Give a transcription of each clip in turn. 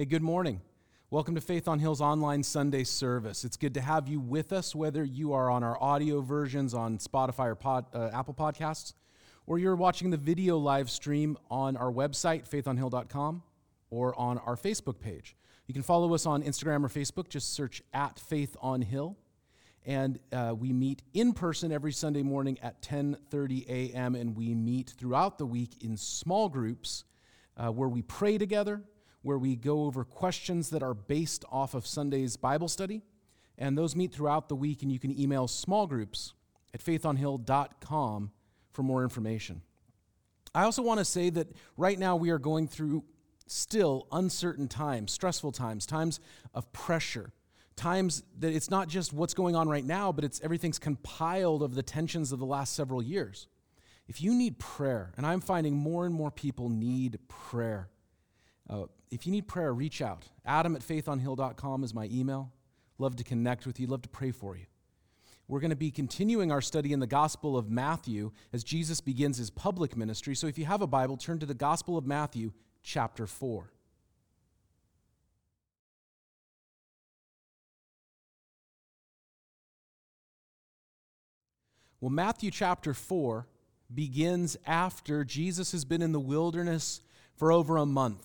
Hey, good morning. Welcome to Faith on Hill's online Sunday service. It's good to have you with us, whether you are on our audio versions on Spotify or pod, uh, Apple Podcasts, or you're watching the video live stream on our website, faithonhill.com, or on our Facebook page. You can follow us on Instagram or Facebook. Just search at Faith on Hill. And uh, we meet in person every Sunday morning at 10:30 a.m. And we meet throughout the week in small groups uh, where we pray together where we go over questions that are based off of Sunday's Bible study. And those meet throughout the week, and you can email small groups at faithonhill.com for more information. I also want to say that right now we are going through still uncertain times, stressful times, times of pressure, times that it's not just what's going on right now, but it's everything's compiled of the tensions of the last several years. If you need prayer, and I'm finding more and more people need prayer, uh, if you need prayer, reach out. Adam at faithonhill.com is my email. Love to connect with you, love to pray for you. We're going to be continuing our study in the Gospel of Matthew as Jesus begins his public ministry. So if you have a Bible, turn to the Gospel of Matthew, chapter 4. Well, Matthew chapter 4 begins after Jesus has been in the wilderness for over a month.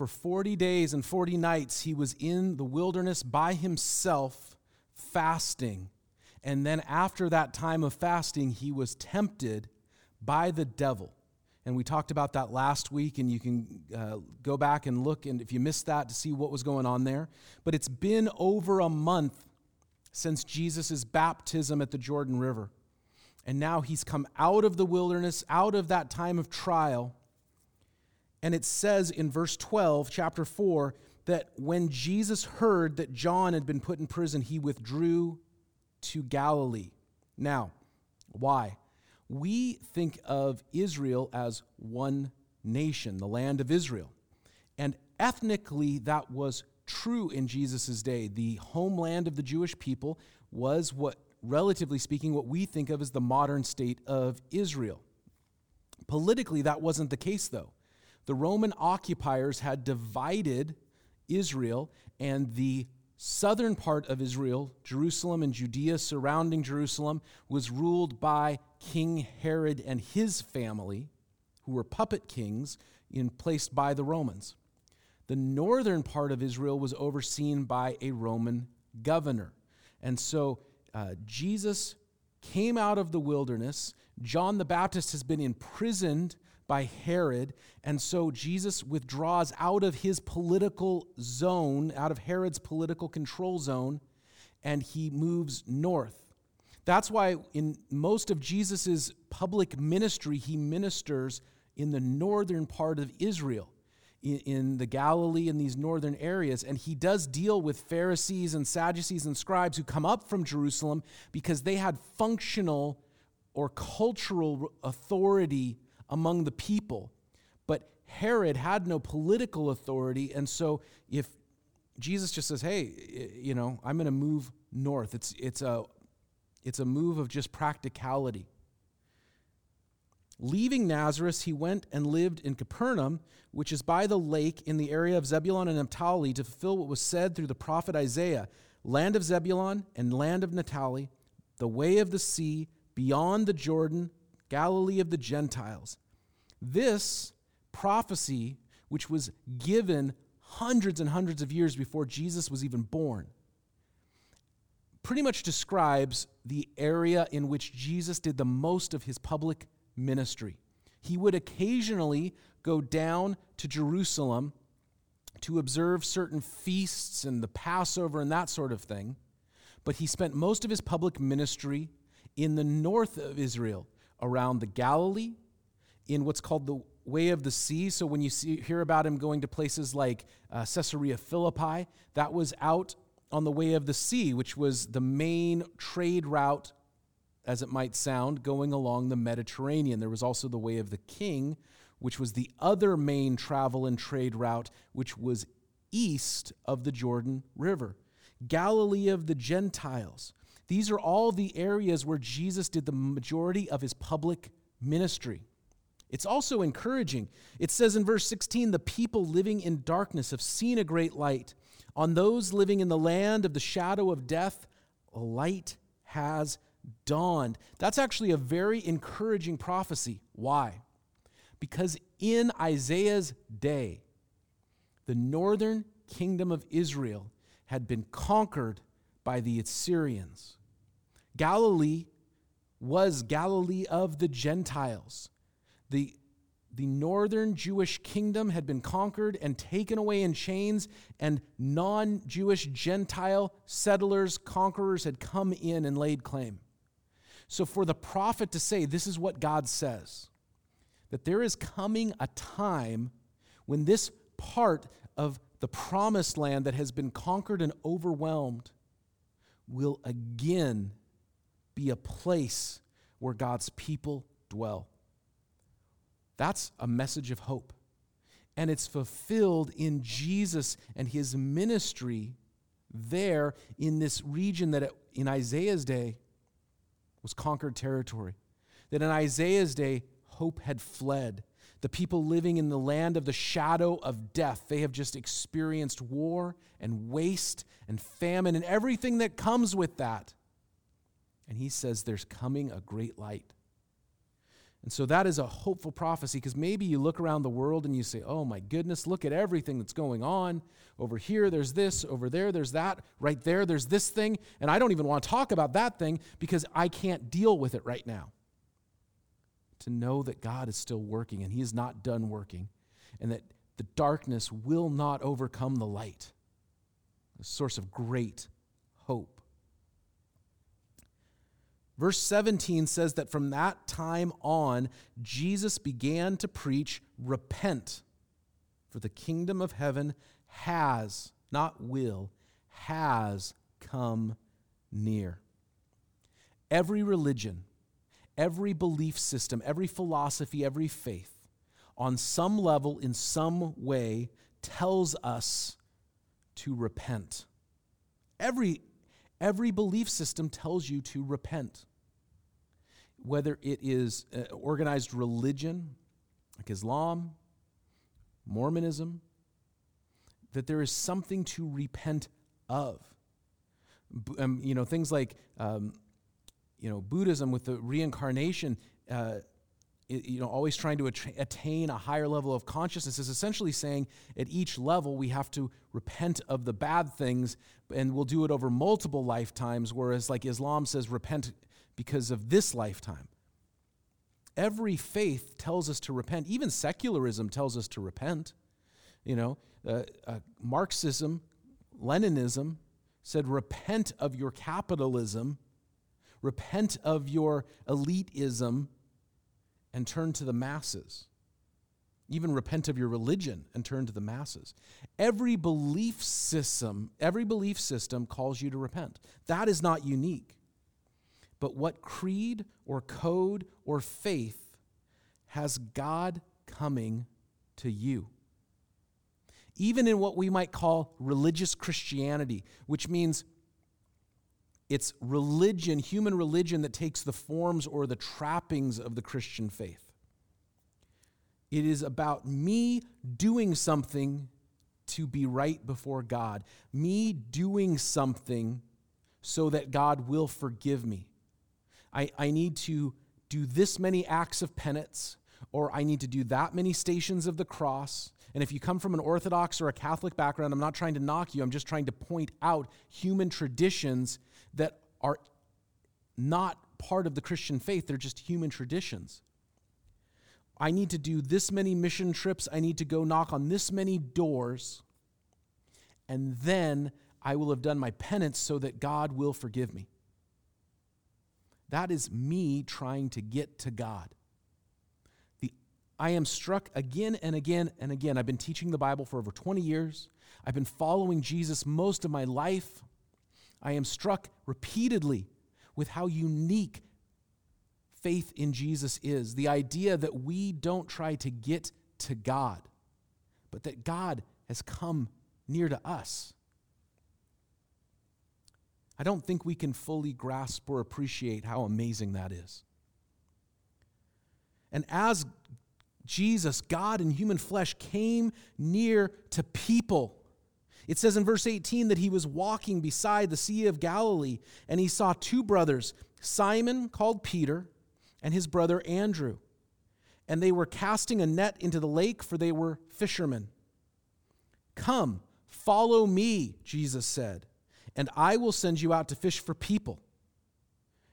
For 40 days and 40 nights, he was in the wilderness by himself, fasting. And then, after that time of fasting, he was tempted by the devil. And we talked about that last week, and you can uh, go back and look, and if you missed that, to see what was going on there. But it's been over a month since Jesus' baptism at the Jordan River. And now he's come out of the wilderness, out of that time of trial, and it says in verse 12, chapter 4, that when Jesus heard that John had been put in prison, he withdrew to Galilee. Now, why? We think of Israel as one nation, the land of Israel. And ethnically, that was true in Jesus' day. The homeland of the Jewish people was what, relatively speaking, what we think of as the modern state of Israel. Politically, that wasn't the case, though the Roman occupiers had divided Israel, and the southern part of Israel, Jerusalem and Judea surrounding Jerusalem, was ruled by King Herod and his family, who were puppet kings in, placed by the Romans. The northern part of Israel was overseen by a Roman governor. And so uh, Jesus came out of the wilderness. John the Baptist has been imprisoned by Herod. And so Jesus withdraws out of his political zone, out of Herod's political control zone, and he moves north. That's why in most of Jesus' public ministry, he ministers in the northern part of Israel, in, the Galilee, in these northern areas. And he does deal with Pharisees and Sadducees and scribes who come up from Jerusalem because they had functional or cultural authority among the people. But Herod had no political authority, and so if Jesus just says, "Hey, you know, I'm going to move north," it's it's a it's a move of just practicality. Leaving Nazareth, he went and lived in Capernaum, which is by the lake in the area of Zebulun and Naphtali, to fulfill what was said through the prophet Isaiah land of Zebulun and land of Naphtali, the way of the sea, beyond the Jordan, Galilee of the Gentiles. This prophecy, which was given hundreds and hundreds of years before Jesus was even born, pretty much describes the area in which Jesus did the most of his public ministry. He would occasionally go down to Jerusalem to observe certain feasts and the Passover and that sort of thing, but he spent most of his public ministry in the north of Israel, around the Galilee, in what's called the way of the sea. So when you see, hear about him going to places like uh, Caesarea Philippi, that was out on the way of the sea, which was the main trade route, as it might sound, going along the Mediterranean. There was also the way of the king, which was the other main travel and trade route, which was east of the Jordan River. Galilee of the Gentiles. These are all the areas where Jesus did the majority of his public ministry. It's also encouraging. It says in verse 16, the people living in darkness have seen a great light. On those living in the land of the shadow of death, a light has dawned. That's actually a very encouraging prophecy. Why? Because in Isaiah's day, the northern kingdom of Israel had been conquered by the Assyrians. Galilee was Galilee of the Gentiles. The, the northern Jewish kingdom had been conquered and taken away in chains, and non Jewish Gentile settlers, conquerors had come in and laid claim. So, for the prophet to say, This is what God says, that there is coming a time when this part of the promised land that has been conquered and overwhelmed will again be a place where God's people dwell. That's a message of hope. And it's fulfilled in Jesus and his ministry there in this region that in Isaiah's day was conquered territory. That in Isaiah's day, hope had fled. The people living in the land of the shadow of death, they have just experienced war and waste and famine and everything that comes with that. And he says there's coming a great light. And so that is a hopeful prophecy because maybe you look around the world and you say, oh my goodness, look at everything that's going on. Over here, there's this. Over there, there's that. Right there, there's this thing. And I don't even want to talk about that thing because I can't deal with it right now. To know that God is still working and He is not done working and that the darkness will not overcome the light. A source of great hope. Verse 17 says that from that time on, Jesus began to preach, Repent, for the kingdom of heaven has, not will, has come near. Every religion, every belief system, every philosophy, every faith, on some level, in some way, tells us to repent. Every, every belief system tells you to repent whether it is uh, organized religion like Islam, Mormonism, that there is something to repent of. Um, you know, things like, um, you know, Buddhism with the reincarnation, uh, you know, always trying to attain a higher level of consciousness is essentially saying at each level we have to repent of the bad things and we'll do it over multiple lifetimes, whereas like Islam says repent because of this lifetime. Every faith tells us to repent. Even secularism tells us to repent. You know, uh, uh, Marxism, Leninism said, repent of your capitalism, repent of your elitism, and turn to the masses. Even repent of your religion and turn to the masses. Every belief system, every belief system calls you to repent. That is not unique. But what creed or code or faith has God coming to you? Even in what we might call religious Christianity, which means it's religion, human religion, that takes the forms or the trappings of the Christian faith. It is about me doing something to be right before God, me doing something so that God will forgive me. I, I need to do this many acts of penance, or I need to do that many stations of the cross. And if you come from an Orthodox or a Catholic background, I'm not trying to knock you, I'm just trying to point out human traditions that are not part of the Christian faith, they're just human traditions. I need to do this many mission trips, I need to go knock on this many doors, and then I will have done my penance so that God will forgive me. That is me trying to get to God. The, I am struck again and again and again. I've been teaching the Bible for over 20 years. I've been following Jesus most of my life. I am struck repeatedly with how unique faith in Jesus is. The idea that we don't try to get to God, but that God has come near to us. I don't think we can fully grasp or appreciate how amazing that is. And as Jesus, God in human flesh, came near to people. It says in verse 18 that he was walking beside the Sea of Galilee and he saw two brothers, Simon, called Peter, and his brother Andrew. And they were casting a net into the lake, for they were fishermen. Come, follow me, Jesus said, and I will send you out to fish for people.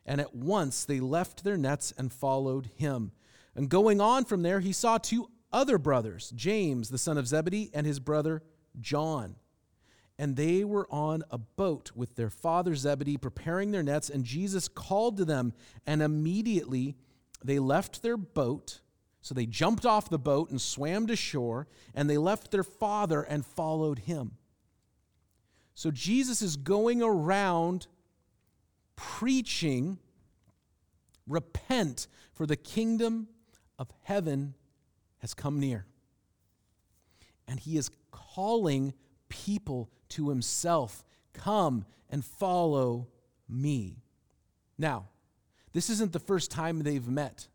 And at once they left their nets and followed him. And going on from there, he saw two other brothers, James, the son of Zebedee, and his brother John. And they were on a boat with their father Zebedee, preparing their nets. And Jesus called to them, and immediately they left their boat. So they jumped off the boat and swam to shore, and they left their father and followed him. So Jesus is going around preaching, repent, for the kingdom of heaven has come near. And he is calling people to himself come and follow me. Now, this isn't the first time they've met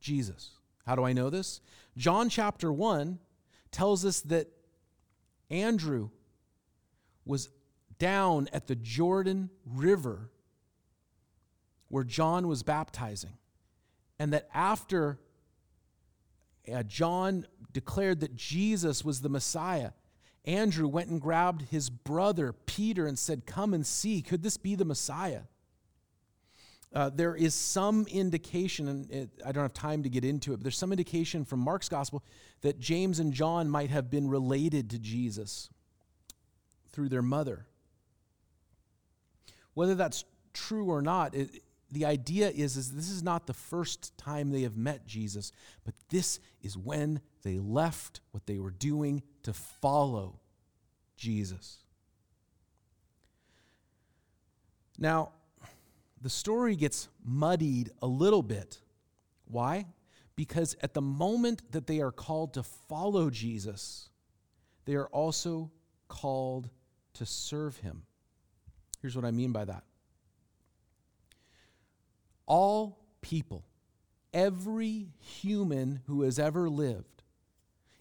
Jesus. How do I know this? John chapter 1 tells us that Andrew was down at the Jordan River where John was baptizing. And that after uh, John declared that Jesus was the Messiah, Andrew went and grabbed his brother Peter and said, Come and see, could this be the Messiah? Uh, there is some indication, and it, I don't have time to get into it, but there's some indication from Mark's gospel that James and John might have been related to Jesus through their mother. Whether that's true or not, it, the idea is, is this is not the first time they have met Jesus, but this is when they left what they were doing to follow Jesus. Now, the story gets muddied a little bit. Why? Because at the moment that they are called to follow Jesus, they are also called to serve him. Here's what I mean by that all people, every human who has ever lived,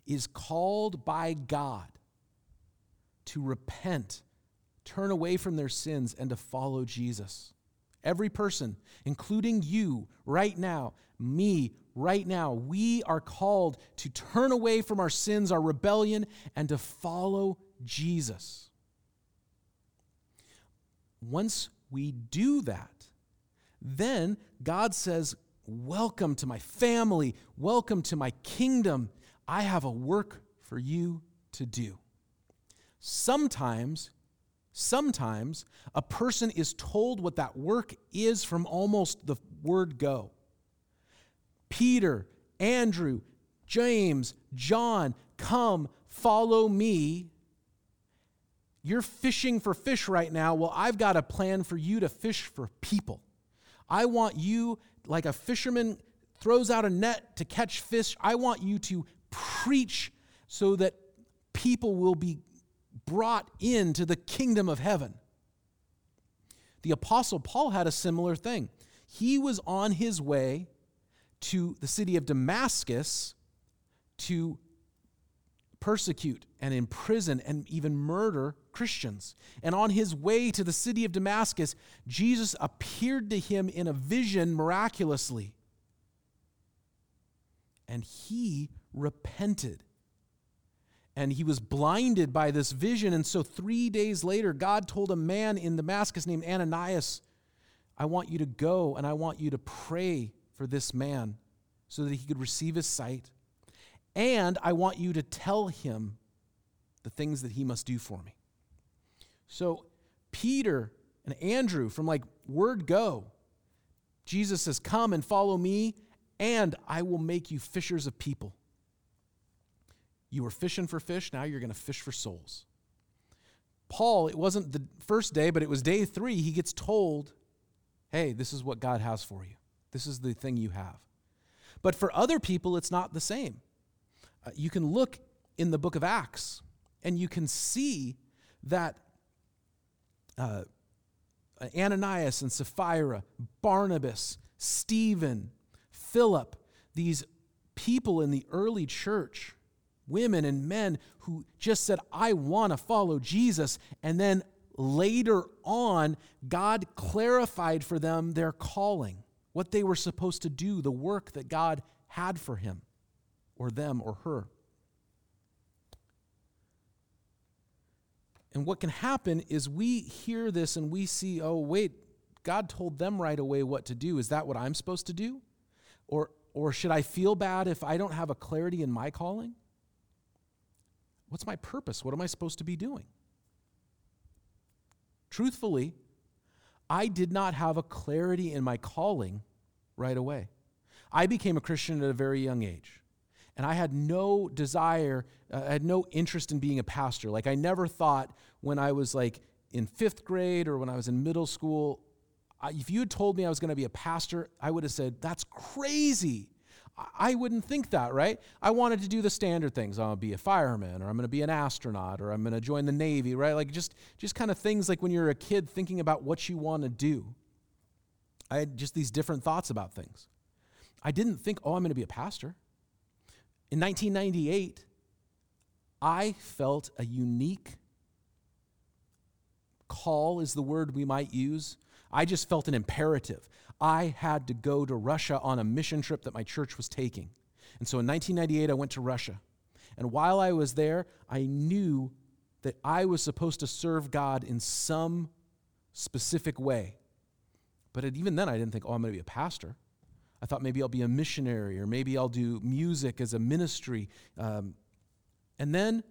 is called by God to repent, turn away from their sins, and to follow Jesus. Every person, including you right now, me right now, we are called to turn away from our sins, our rebellion, and to follow Jesus. Once we do that, then God says, Welcome to my family. Welcome to my kingdom. I have a work for you to do. Sometimes, sometimes a person is told what that work is from almost the word go. Peter, Andrew, James, John, come, follow me. You're fishing for fish right now. Well, I've got a plan for you to fish for people. I want you, like a fisherman throws out a net to catch fish, I want you to preach so that people will be brought into the kingdom of heaven. The Apostle Paul had a similar thing. He was on his way to the city of Damascus to persecute and imprison and even murder Christians. And on his way to the city of Damascus, Jesus appeared to him in a vision miraculously. And he repented. And he was blinded by this vision. And so, three days later, God told a man in Damascus named Ananias, I want you to go and I want you to pray for this man so that he could receive his sight and I want you to tell him the things that he must do for me. So, Peter and Andrew, from like word go, Jesus says, Come and follow me, and I will make you fishers of people. You were fishing for fish, now you're going to fish for souls. Paul, it wasn't the first day, but it was day three. He gets told, Hey, this is what God has for you. This is the thing you have. But for other people, it's not the same. Uh, you can look in the book of Acts and you can see that uh, Ananias and Sapphira, Barnabas, Stephen, Philip, these people in the early church, women and men who just said, I want to follow Jesus. And then later on, God clarified for them their calling, what they were supposed to do, the work that God had for him or them or her. And what can happen is we hear this and we see, oh, wait, God told them right away what to do. Is that what I'm supposed to do? Or, or should I feel bad if I don't have a clarity in my calling? What's my purpose? What am I supposed to be doing? Truthfully, I did not have a clarity in my calling right away. I became a Christian at a very young age. And I had no desire, uh, I had no interest in being a pastor. Like, I never thought when I was like in fifth grade or when I was in middle school, I, if you had told me I was going to be a pastor, I would have said, that's crazy. I wouldn't think that, right? I wanted to do the standard things. I'm gonna be a fireman, or I'm gonna be an astronaut, or I'm gonna join the Navy, right? Like just just kind of things like when you're a kid thinking about what you want to do. I had just these different thoughts about things. I didn't think, oh, I'm gonna be a pastor. In 1998, I felt a unique call, is the word we might use. I just felt an imperative. I had to go to Russia on a mission trip that my church was taking. And so in 1998, I went to Russia. And while I was there, I knew that I was supposed to serve God in some specific way. But even then, I didn't think, oh, I'm going to be a pastor. I thought maybe I'll be a missionary or maybe I'll do music as a ministry. Um, and then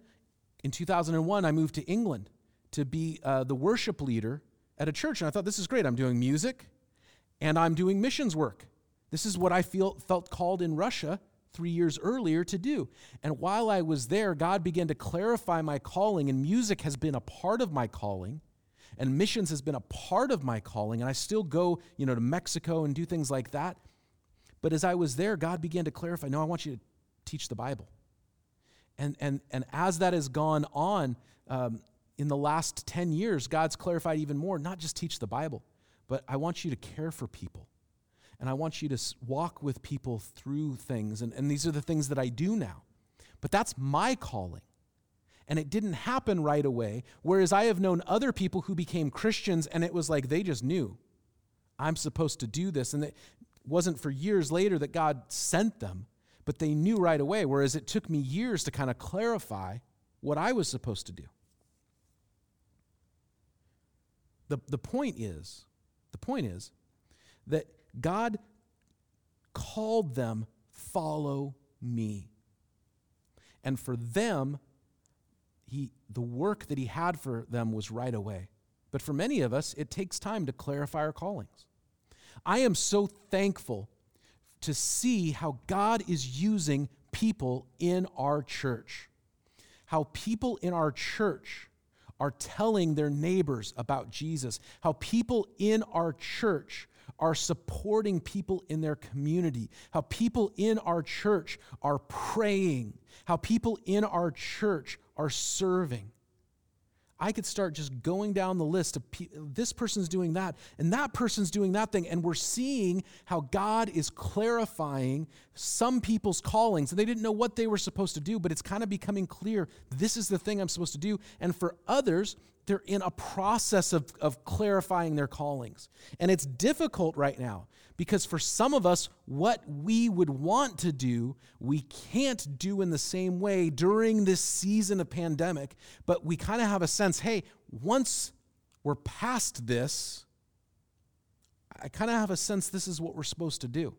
in 2001, I moved to England to be uh, the worship leader at a church. And I thought, this is great. I'm doing music and I'm doing missions work. This is what I feel, felt called in Russia three years earlier to do. And while I was there, God began to clarify my calling, and music has been a part of my calling. And missions has been a part of my calling, and I still go, you know, to Mexico and do things like that. But as I was there, God began to clarify, no, I want you to teach the Bible. And, and, and as that has gone on um, in the last 10 years, God's clarified even more, not just teach the Bible, but I want you to care for people. And I want you to walk with people through things. And, and these are the things that I do now. But that's my calling. And it didn't happen right away. Whereas I have known other people who became Christians and it was like they just knew I'm supposed to do this. And it wasn't for years later that God sent them, but they knew right away. Whereas it took me years to kind of clarify what I was supposed to do. The, the point is, the point is that God called them, follow me. And for them, he, the work that he had for them was right away. But for many of us, it takes time to clarify our callings. I am so thankful to see how God is using people in our church. How people in our church are telling their neighbors about Jesus. How people in our church are supporting people in their community. How people in our church are praying. How people in our church are serving. I could start just going down the list of pe- this person's doing that and that person's doing that thing. And we're seeing how God is clarifying some people's callings. And they didn't know what they were supposed to do, but it's kind of becoming clear this is the thing I'm supposed to do. And for others, they're in a process of, of clarifying their callings. And it's difficult right now because for some of us, what we would want to do, we can't do in the same way during this season of pandemic. But we kind of have a sense hey, once we're past this, I kind of have a sense this is what we're supposed to do.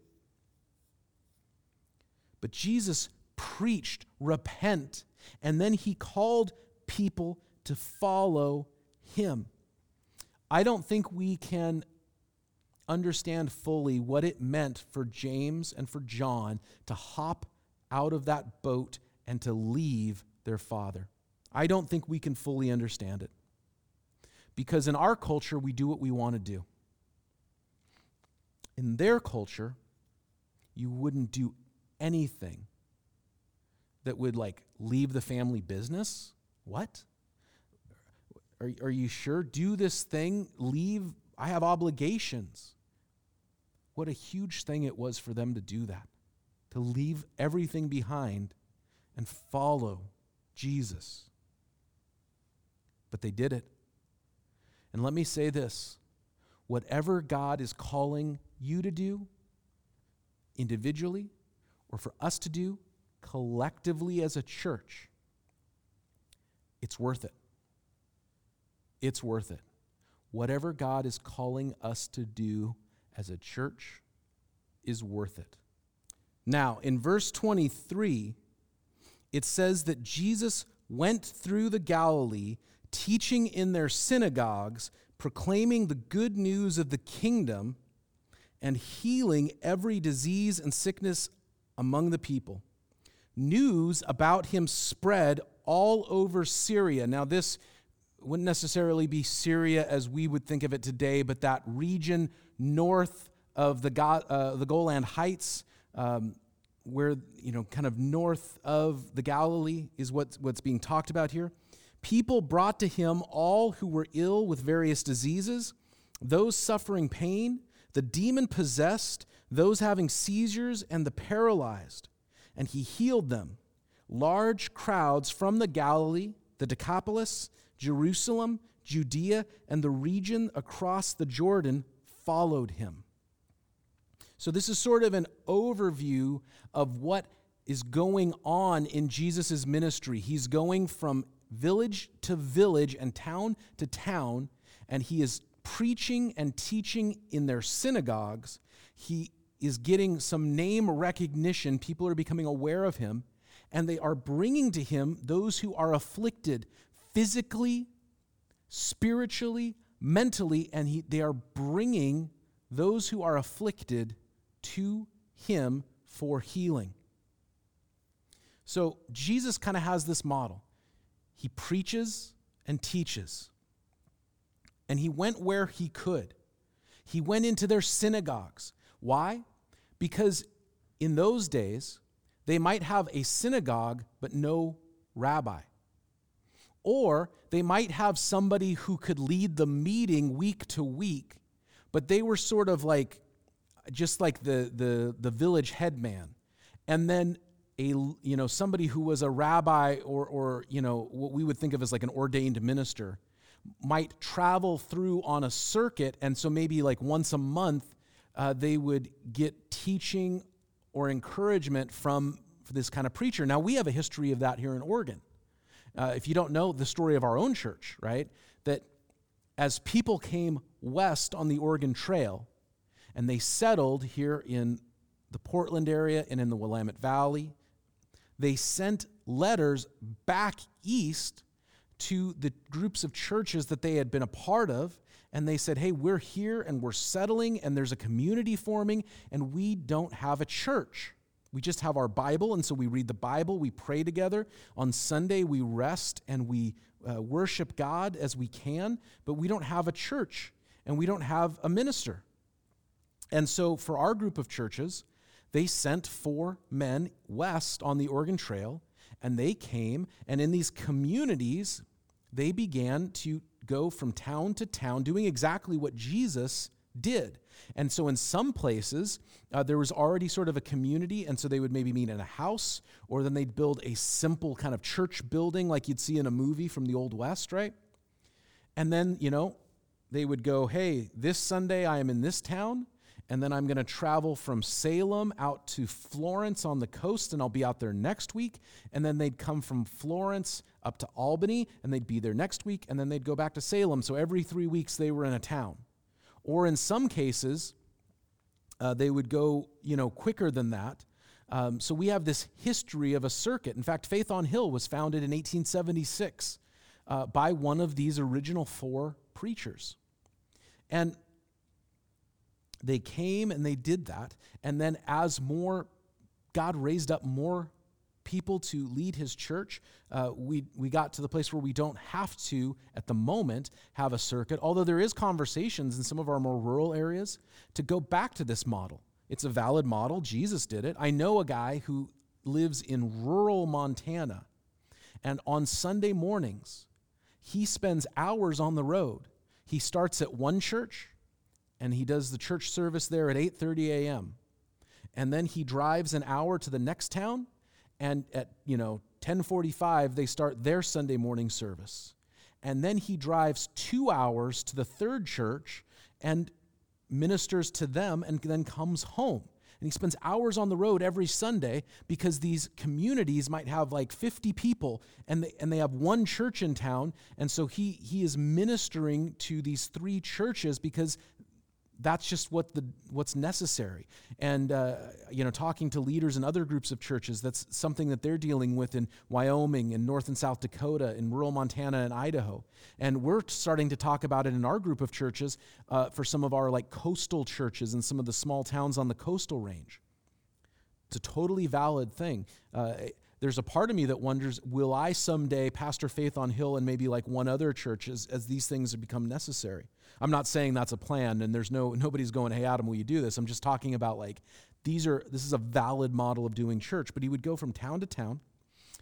But Jesus preached, repent, and then he called people to follow him. I don't think we can understand fully what it meant for James and for John to hop out of that boat and to leave their father. I don't think we can fully understand it. Because in our culture, we do what we want to do. In their culture, you wouldn't do anything that would like leave the family business. What? Are, are you sure? Do this thing, leave. I have obligations. What a huge thing it was for them to do that, to leave everything behind and follow Jesus. But they did it. And let me say this whatever God is calling you to do, individually, or for us to do collectively as a church, it's worth it. It's worth it. Whatever God is calling us to do as a church is worth it. Now, in verse 23, it says that Jesus went through the Galilee, teaching in their synagogues, proclaiming the good news of the kingdom, and healing every disease and sickness among the people. News about him spread all over Syria. Now, this wouldn't necessarily be Syria as we would think of it today, but that region north of the, uh, the Golan Heights, um, where, you know, kind of north of the Galilee is what's, what's being talked about here. People brought to him all who were ill with various diseases, those suffering pain, the demon possessed, those having seizures, and the paralyzed. And he healed them. Large crowds from the Galilee, the Decapolis, Jerusalem, Judea, and the region across the Jordan followed him. So, this is sort of an overview of what is going on in Jesus' ministry. He's going from village to village and town to town, and he is preaching and teaching in their synagogues. He is getting some name recognition. People are becoming aware of him, and they are bringing to him those who are afflicted physically, spiritually, mentally, and he, they are bringing those who are afflicted to him for healing. So Jesus kind of has this model. He preaches and teaches. And he went where he could. He went into their synagogues. Why? Because in those days, they might have a synagogue but no rabbi. Or they might have somebody who could lead the meeting week to week, but they were sort of like just like the, the, the village headman. And then a you know somebody who was a rabbi or or you know what we would think of as like an ordained minister might travel through on a circuit. And so maybe like once a month uh, they would get teaching or encouragement from this kind of preacher. Now we have a history of that here in oregon uh, if you don't know the story of our own church right that as people came west on the oregon trail and they settled here in the portland area and in the willamette valley they sent letters back east to the groups of churches that they had been a part of. And they said, hey, we're here and we're settling and there's a community forming and we don't have a church. We just have our Bible. And so we read the Bible, we pray together. On Sunday, we rest and we uh, worship God as we can, but we don't have a church and we don't have a minister. And so for our group of churches, they sent four men west on the Oregon Trail, and they came, and in these communities, they began to go from town to town doing exactly what Jesus did. And so, in some places, uh, there was already sort of a community, and so they would maybe meet in a house, or then they'd build a simple kind of church building like you'd see in a movie from the Old West, right? And then, you know, they would go, hey, this Sunday I am in this town, and then I'm going to travel from Salem out to Florence on the coast, and I'll be out there next week. And then they'd come from Florence up to Albany, and they'd be there next week, and then they'd go back to Salem. So every three weeks they were in a town. Or in some cases, uh, they would go, you know, quicker than that. Um, so we have this history of a circuit. In fact, Faith on Hill was founded in 1876 uh, by one of these original four preachers. And they came and they did that. And then, as more, God raised up more people to lead his church, uh, we, we got to the place where we don't have to, at the moment, have a circuit, although there is conversations in some of our more rural areas to go back to this model. It's a valid model. Jesus did it. I know a guy who lives in rural Montana, and on Sunday mornings, he spends hours on the road. He starts at one church and he does the church service there at 8:30 a.m. and then he drives an hour to the next town, and at, you know, 1045, they start their Sunday morning service. And then he drives two hours to the third church and ministers to them and then comes home. And he spends hours on the road every Sunday because these communities might have like 50 people and they, and they have one church in town. And so he, he is ministering to these three churches because that's just what the what's necessary. And uh, you know talking to leaders in other groups of churches that's something that they're dealing with in wyoming and north and south dakota in rural montana and idaho. And we're starting to talk about it in our group of churches uh, for some of our like coastal churches and some of the small towns on the coastal range. It's a totally valid thing. Uh, there's a part of me that wonders will i someday pastor faith on hill and maybe like one other church as, as these things have become necessary I'm not saying that's a plan and there's no nobody's going, "Hey Adam, will you do this?" I'm just talking about like these are this is a valid model of doing church, but he would go from town to town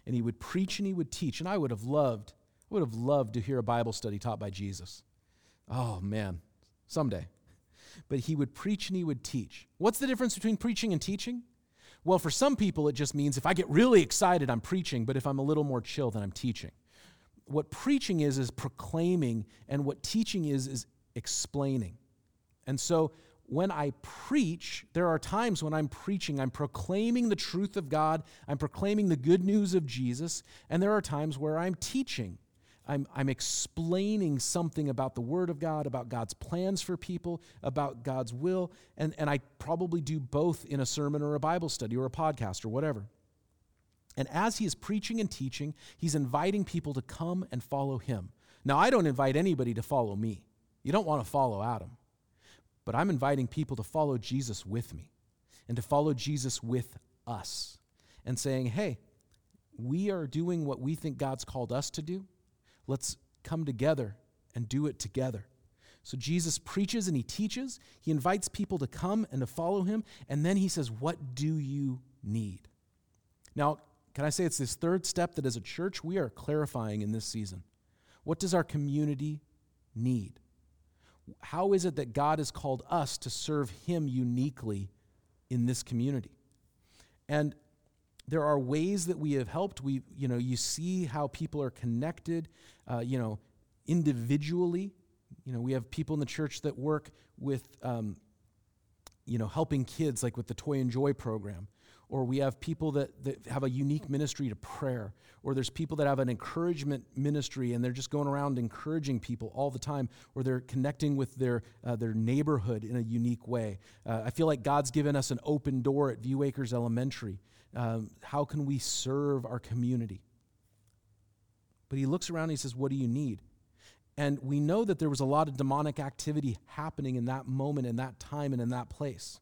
and he would preach and he would teach and I would have loved I would have loved to hear a Bible study taught by Jesus. Oh man, someday. But he would preach and he would teach. What's the difference between preaching and teaching? Well, for some people, it just means if I get really excited, I'm preaching, but if I'm a little more chill, then I'm teaching. What preaching is, is proclaiming, and what teaching is, is explaining. And so when I preach, there are times when I'm preaching, I'm proclaiming the truth of God, I'm proclaiming the good news of Jesus, and there are times where I'm teaching. I'm, I'm explaining something about the Word of God, about God's plans for people, about God's will, and, and I probably do both in a sermon or a Bible study or a podcast or whatever. And as he is preaching and teaching, he's inviting people to come and follow him. Now, I don't invite anybody to follow me. You don't want to follow Adam. But I'm inviting people to follow Jesus with me and to follow Jesus with us and saying, hey, we are doing what we think God's called us to do. Let's come together and do it together. So Jesus preaches and he teaches. He invites people to come and to follow him. And then he says, What do you need? Now, can I say it's this third step that as a church we are clarifying in this season? What does our community need? how is it that God has called us to serve Him uniquely in this community? And there are ways that we have helped. We, you know, you see how people are connected, uh, you know, individually. You know, we have people in the church that work with, um, you know, helping kids, like with the Toy and Joy program or we have people that, that have a unique ministry to prayer, or there's people that have an encouragement ministry and they're just going around encouraging people all the time, or they're connecting with their, uh, their neighborhood in a unique way. Uh, I feel like God's given us an open door at View Acres Elementary. Um, how can we serve our community? But he looks around and he says, What do you need? And we know that there was a lot of demonic activity happening in that moment, in that time, and in that place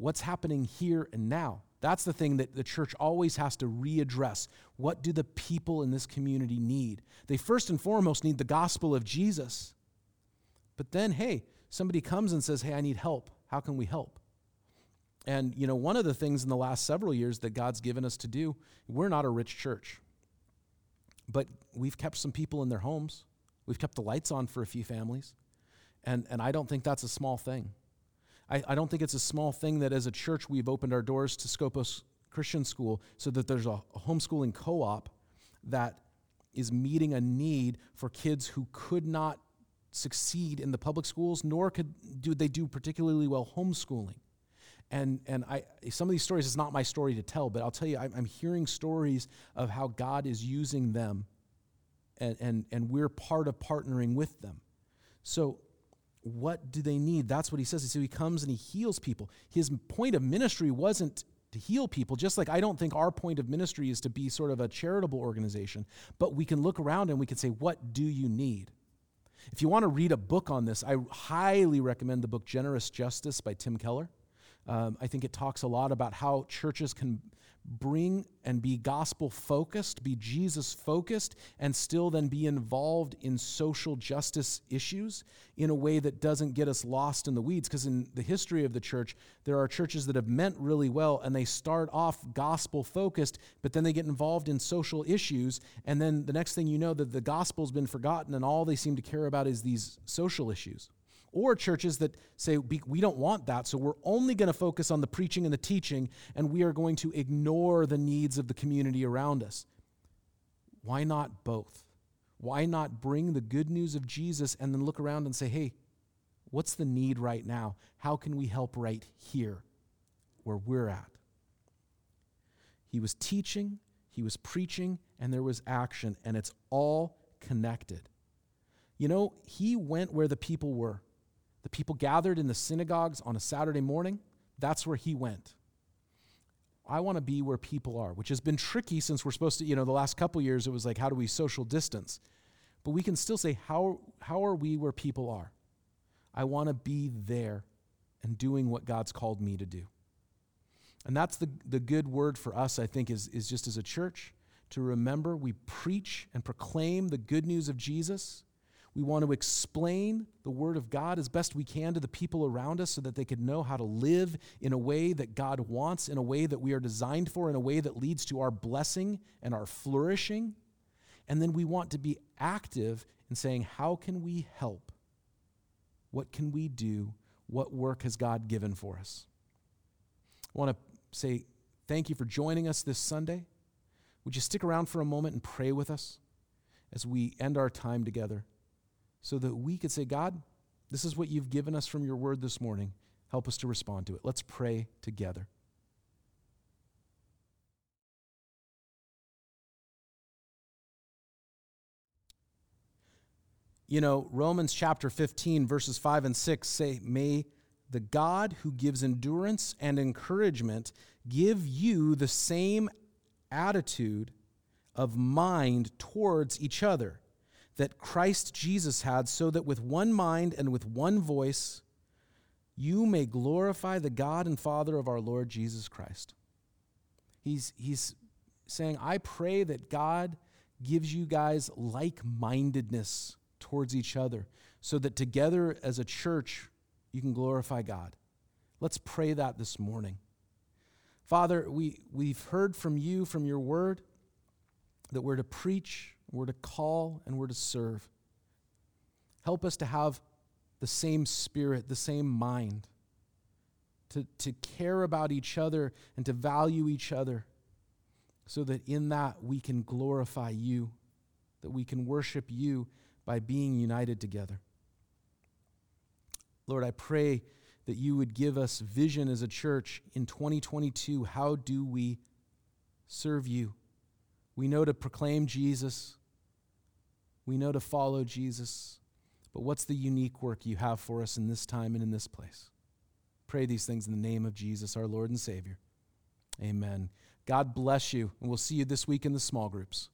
what's happening here and now. That's the thing that the church always has to readdress. What do the people in this community need? They first and foremost need the gospel of Jesus. But then, hey, somebody comes and says, hey, I need help. How can we help? And, you know, one of the things in the last several years that God's given us to do, we're not a rich church, but we've kept some people in their homes. We've kept the lights on for a few families. And, and I don't think that's a small thing. I, I don't think it's a small thing that as a church we've opened our doors to Scopus Christian School so that there's a, homeschooling co op that is meeting a need for kids who could not succeed in the public schools, nor could do they do particularly well homeschooling. And, and I, some of these stories is not my story to tell, but I'll tell you, I'm, I'm hearing stories of how God is using them, and, and, and we're part of partnering with them. So what do they need? That's what he says. So he comes and he heals people. His point of ministry wasn't to heal people, just like I don't think our point of ministry is to be sort of a charitable organization, but we can look around and we can say, What do you need? If you want to read a book on this, I highly recommend the book Generous Justice by Tim Keller. Um, I think it talks a lot about how churches can bring and be gospel focused, be Jesus focused, and still then be involved in social justice issues in a way that doesn't get us lost in the weeds. Because in the history of the church, there are churches that have meant really well and they start off gospel focused, but then they get involved in social issues. And then the next thing you know, that the gospel's been forgotten and all they seem to care about is these social issues. Or churches that say, we don't want that, so we're only going to focus on the preaching and the teaching, and we are going to ignore the needs of the community around us. Why not both? Why not bring the good news of Jesus and then look around and say, hey, what's the need right now? How can we help right here where we're at? He was teaching, he was preaching, and there was action, and it's all connected. You know, he went where the people were. The people gathered in the synagogues on a Saturday morning, that's where he went. I want to be where people are, which has been tricky since we're supposed to, you know, the last couple years it was like, how do we social distance? But we can still say, how, how are we where people are? I want to be there and doing what God's called me to do. And that's the, the good word for us, I think, is, is just as a church to remember we preach and proclaim the good news of Jesus we want to explain the Word of God as best we can to the people around us so that they could know how to live in a way that God wants, in a way that we are designed for, in a way that leads to our blessing and our flourishing. And then we want to be active in saying, How can we help? What can we do? What work has God given for us? I want to say thank you for joining us this Sunday. Would you stick around for a moment and pray with us as we end our time together? So that we could say, God, this is what you've given us from your word this morning. Help us to respond to it. Let's pray together. You know, Romans chapter 15, verses 5 and 6 say, May the God who gives endurance and encouragement give you the same attitude of mind towards each other that Christ Jesus had, so that with one mind and with one voice you may glorify the God and Father of our Lord Jesus Christ. He's, he's saying, I pray that God gives you guys like mindedness towards each other so that together as a church you can glorify God. Let's pray that this morning. Father, we, we've heard from you, from your word, that we're to preach we're to call and we're to serve. Help us to have the same spirit, the same mind, to, to care about each other and to value each other, so that in that we can glorify you, that we can worship you by being united together. Lord, I pray that you would give us vision as a church in 2022. How do we serve you? We know to proclaim Jesus. We know to follow Jesus, but what's the unique work you have for us in this time and in this place? Pray these things in the name of Jesus, our Lord and Savior. Amen. God bless you, and we'll see you this week in the small groups.